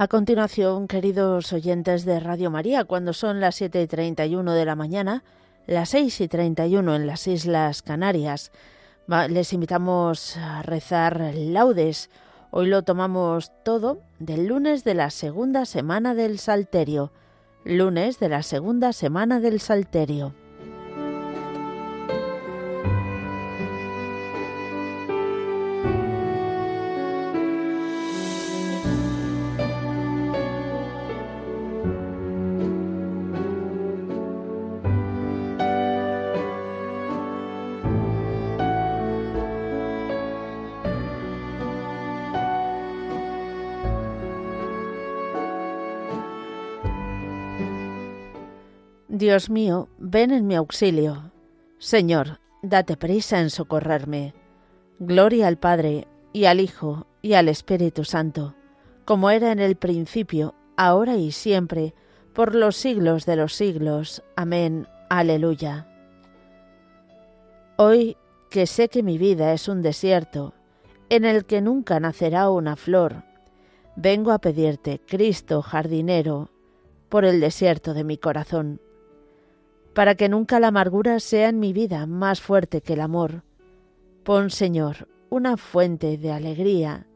A continuación, queridos oyentes de Radio María, cuando son las 7 y 31 de la mañana, las 6 y 31 en las Islas Canarias, les invitamos a rezar laudes. Hoy lo tomamos todo del lunes de la segunda semana del Salterio. Lunes de la segunda semana del Salterio. Dios mío, ven en mi auxilio. Señor, date prisa en socorrerme. Gloria al Padre, y al Hijo, y al Espíritu Santo, como era en el principio, ahora y siempre, por los siglos de los siglos. Amén. Aleluya. Hoy que sé que mi vida es un desierto, en el que nunca nacerá una flor, vengo a pedirte, Cristo jardinero, por el desierto de mi corazón para que nunca la amargura sea en mi vida más fuerte que el amor. Pon, Señor, una fuente de alegría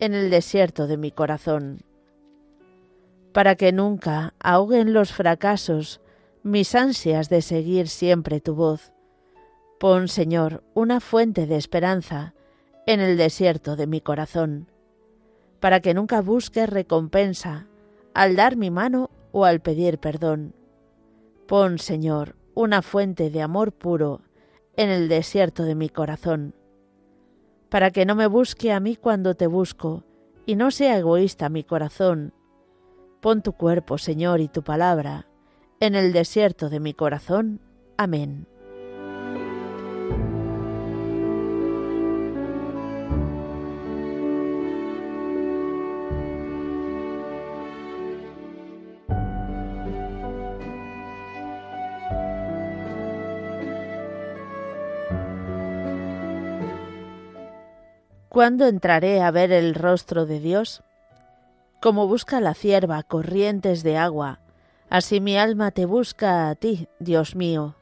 en el desierto de mi corazón, para que nunca ahoguen los fracasos mis ansias de seguir siempre tu voz. Pon, Señor, una fuente de esperanza en el desierto de mi corazón, para que nunca busque recompensa al dar mi mano o al pedir perdón Pon, Señor, una fuente de amor puro en el desierto de mi corazón, para que no me busque a mí cuando te busco, y no sea egoísta mi corazón. Pon tu cuerpo, Señor, y tu palabra en el desierto de mi corazón. Amén. ¿Cuándo entraré a ver el rostro de Dios? Como busca la cierva corrientes de agua, así mi alma te busca a ti, Dios mío.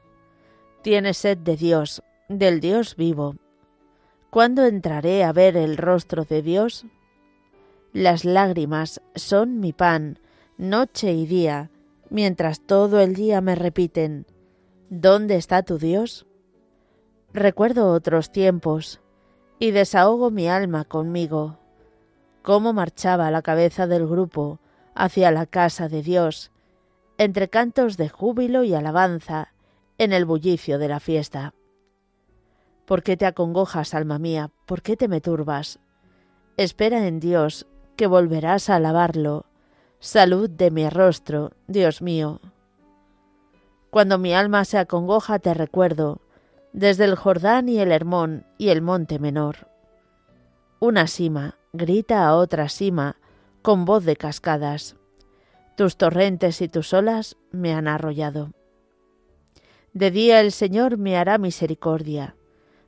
Tienes sed de Dios, del Dios vivo. ¿Cuándo entraré a ver el rostro de Dios? Las lágrimas son mi pan, noche y día, mientras todo el día me repiten, ¿Dónde está tu Dios? Recuerdo otros tiempos, y desahogo mi alma conmigo. Cómo marchaba la cabeza del grupo hacia la casa de Dios, entre cantos de júbilo y alabanza, en el bullicio de la fiesta. ¿Por qué te acongojas, alma mía? ¿Por qué te me turbas? Espera en Dios, que volverás a alabarlo. Salud de mi rostro, Dios mío. Cuando mi alma se acongoja te recuerdo, desde el Jordán y el Hermón y el monte menor. Una sima grita a otra sima con voz de cascadas. Tus torrentes y tus olas me han arrollado. De día el Señor me hará misericordia,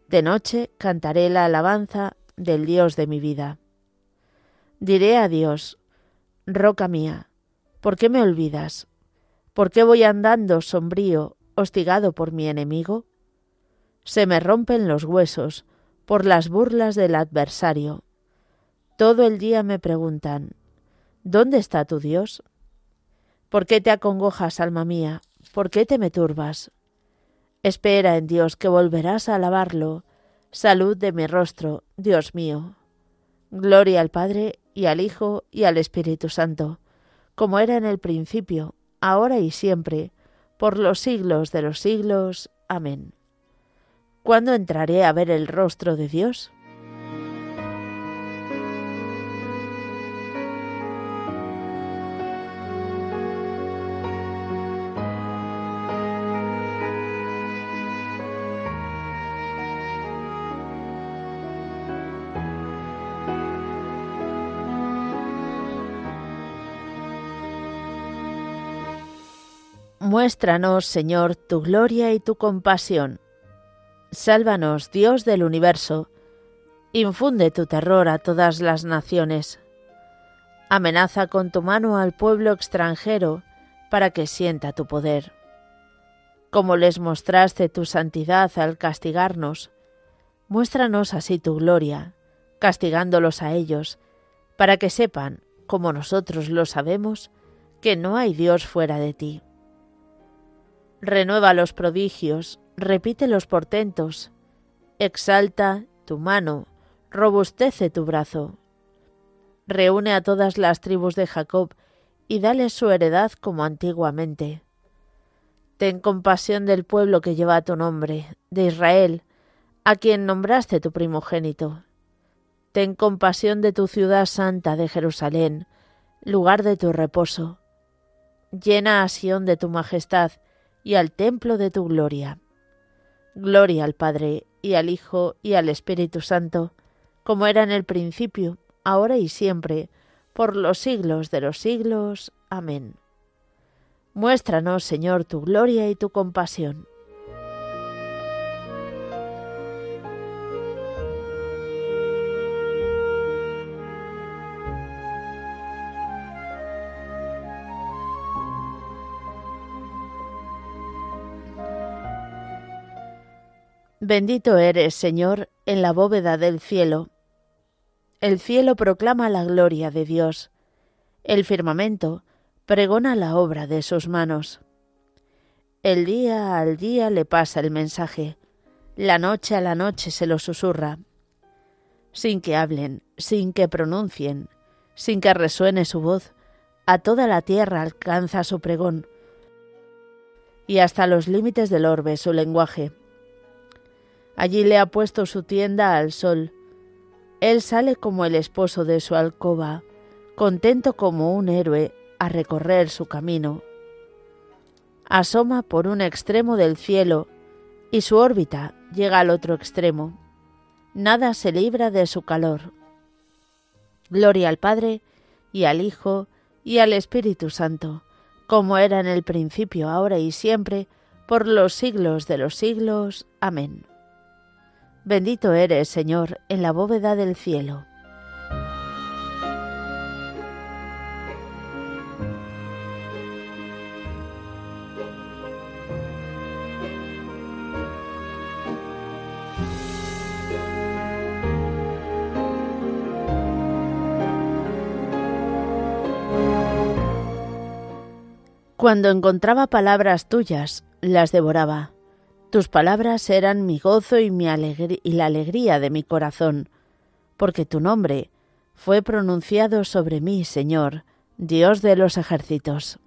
de noche cantaré la alabanza del Dios de mi vida. Diré a Dios, Roca mía, ¿por qué me olvidas? ¿Por qué voy andando sombrío, hostigado por mi enemigo? Se me rompen los huesos por las burlas del adversario. Todo el día me preguntan, ¿dónde está tu Dios? ¿Por qué te acongojas, alma mía? ¿Por qué te me turbas? Espera en Dios que volverás a alabarlo. Salud de mi rostro, Dios mío. Gloria al Padre y al Hijo y al Espíritu Santo, como era en el principio, ahora y siempre, por los siglos de los siglos. Amén. ¿Cuándo entraré a ver el rostro de Dios? Muéstranos, Señor, tu gloria y tu compasión Sálvanos, Dios del universo, infunde tu terror a todas las naciones. Amenaza con tu mano al pueblo extranjero para que sienta tu poder. Como les mostraste tu santidad al castigarnos, muéstranos así tu gloria, castigándolos a ellos, para que sepan, como nosotros lo sabemos, que no hay Dios fuera de ti. Renueva los prodigios, repite los portentos, exalta tu mano, robustece tu brazo. Reúne a todas las tribus de Jacob y dale su heredad como antiguamente. Ten compasión del pueblo que lleva tu nombre, de Israel, a quien nombraste tu primogénito. Ten compasión de tu ciudad santa de Jerusalén, lugar de tu reposo. Llena a Sión de tu majestad y al templo de tu gloria. Gloria al Padre, y al Hijo, y al Espíritu Santo, como era en el principio, ahora y siempre, por los siglos de los siglos. Amén. Muéstranos, Señor, tu gloria y tu compasión. Bendito eres, Señor, en la bóveda del cielo. El cielo proclama la gloria de Dios. El firmamento pregona la obra de sus manos. El día al día le pasa el mensaje, la noche a la noche se lo susurra. Sin que hablen, sin que pronuncien, sin que resuene su voz, a toda la tierra alcanza su pregón, y hasta los límites del orbe su lenguaje. Allí le ha puesto su tienda al sol. Él sale como el esposo de su alcoba, contento como un héroe a recorrer su camino. Asoma por un extremo del cielo y su órbita llega al otro extremo. Nada se libra de su calor. Gloria al Padre y al Hijo y al Espíritu Santo, como era en el principio, ahora y siempre, por los siglos de los siglos. Amén. Bendito eres, Señor, en la bóveda del cielo. Cuando encontraba palabras tuyas, las devoraba tus palabras eran mi gozo y, la alegría de mi corazón, porque tu nombre fue pronunciado sobre mí, Señor, Dios de los ejércitos.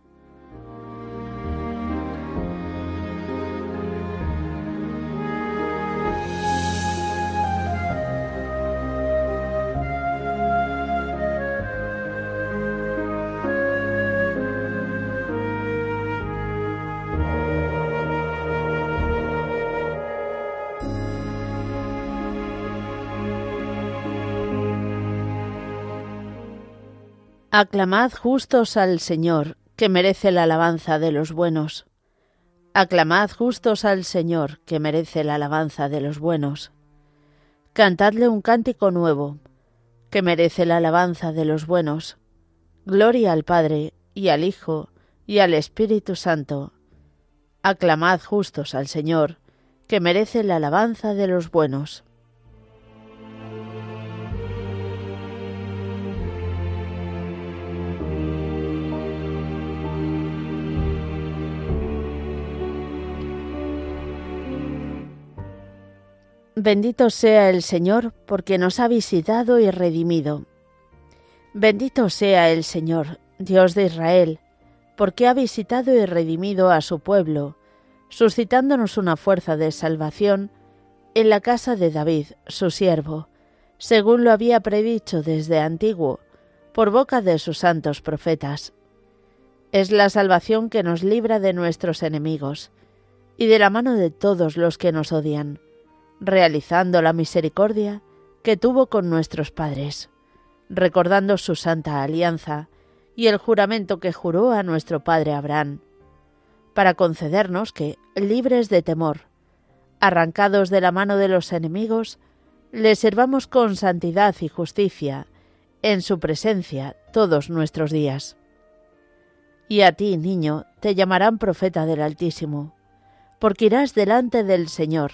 Aclamad justos al Señor, que merece la alabanza de los buenos. Aclamad justos al Señor, que merece la alabanza de los buenos. Cantadle un cántico nuevo, que merece la alabanza de los buenos. Gloria al Padre, y al Hijo, y al Espíritu Santo. Aclamad justos al Señor, que merece la alabanza de los buenos. Bendito sea el Señor, porque nos ha visitado y redimido. Bendito sea el Señor, Dios de Israel, porque ha visitado y redimido a su pueblo, suscitándonos una fuerza de salvación en la casa de David, su siervo, según lo había predicho desde antiguo, por boca de sus santos profetas. Es la salvación que nos libra de nuestros enemigos y de la mano de todos los que nos odian realizando la misericordia que tuvo con nuestros padres, recordando su santa alianza y el juramento que juró a nuestro padre Abraham, para concedernos que, libres de temor, arrancados de la mano de los enemigos, le servamos con santidad y justicia, en su presencia todos nuestros días. Y a ti, niño, te llamarán profeta del Altísimo, porque irás delante del Señor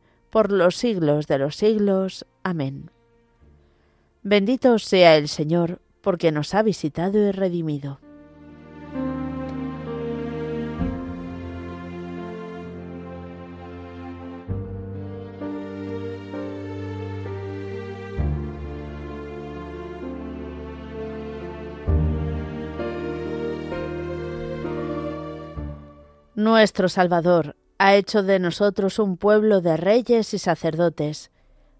por los siglos de los siglos. Amén. Bendito sea el Señor, porque nos ha visitado y redimido. Nuestro Salvador ha hecho de nosotros un pueblo de reyes y sacerdotes,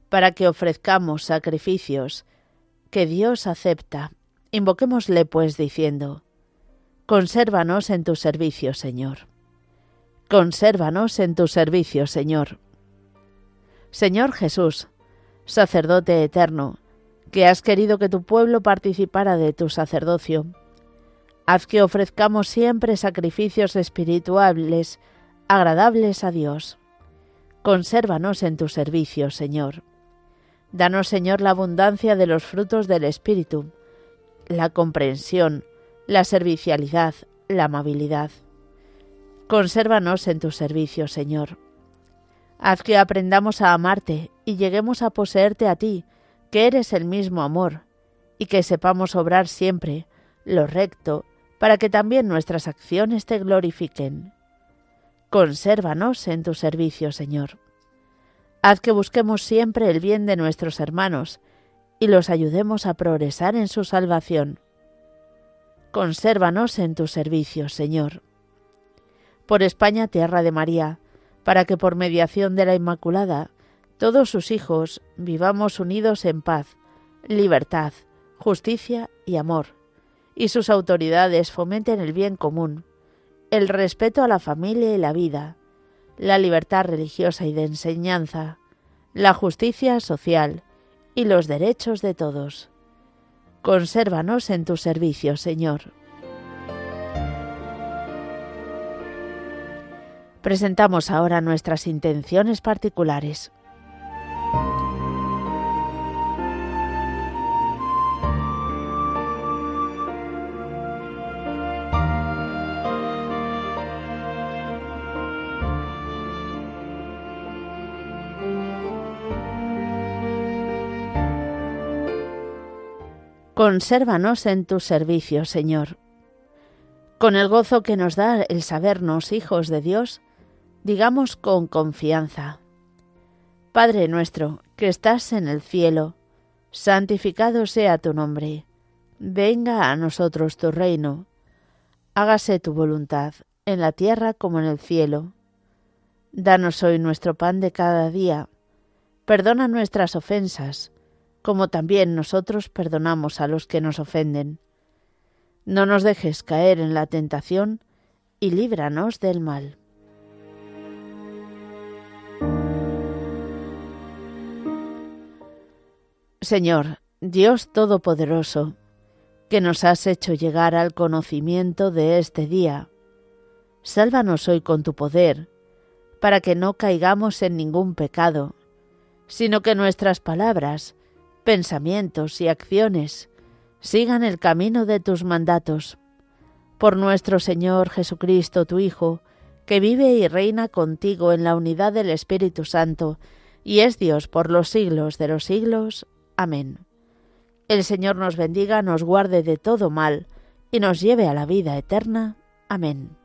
para que ofrezcamos sacrificios que Dios acepta. Invoquémosle pues diciendo, Consérvanos en tu servicio, Señor. Consérvanos en tu servicio, Señor. Señor Jesús, sacerdote eterno, que has querido que tu pueblo participara de tu sacerdocio, Haz que ofrezcamos siempre sacrificios espirituales agradables a Dios. Consérvanos en tu servicio, Señor. Danos, Señor, la abundancia de los frutos del Espíritu, la comprensión, la servicialidad, la amabilidad. Consérvanos en tu servicio, Señor. Haz que aprendamos a amarte y lleguemos a poseerte a ti, que eres el mismo amor, y que sepamos obrar siempre lo recto, para que también nuestras acciones te glorifiquen. Consérvanos en tu servicio, Señor. Haz que busquemos siempre el bien de nuestros hermanos y los ayudemos a progresar en su salvación. Consérvanos en tu servicio, Señor. Por España, tierra de María, para que por mediación de la Inmaculada todos sus hijos vivamos unidos en paz, libertad, justicia y amor y sus autoridades fomenten el bien común, el respeto a la familia y la vida, la libertad religiosa y de enseñanza, la justicia social y los derechos de todos. Consérvanos en tu servicio, Señor. Presentamos ahora nuestras intenciones particulares. Consérvanos en tu servicio, Señor. Con el gozo que nos da el sabernos hijos de Dios, digamos con confianza, Padre nuestro, que estás en el cielo, santificado sea tu nombre, venga a nosotros tu reino, hágase tu voluntad, en la tierra como en el cielo. Danos hoy nuestro pan de cada día, perdona nuestras ofensas, como también nosotros perdonamos a los que nos ofenden. No nos dejes caer en la tentación y líbranos del mal. Señor, Dios Todopoderoso, que nos has hecho llegar al conocimiento de este día, sálvanos hoy con tu poder, para que no caigamos en ningún pecado, sino que nuestras palabras, pensamientos y acciones sigan el camino de tus mandatos. Por nuestro Señor Jesucristo, tu Hijo, que vive y reina contigo en la unidad del Espíritu Santo, y es Dios por los siglos de los siglos. Amén. El Señor nos bendiga, nos guarde de todo mal, y nos lleve a la vida eterna. Amén.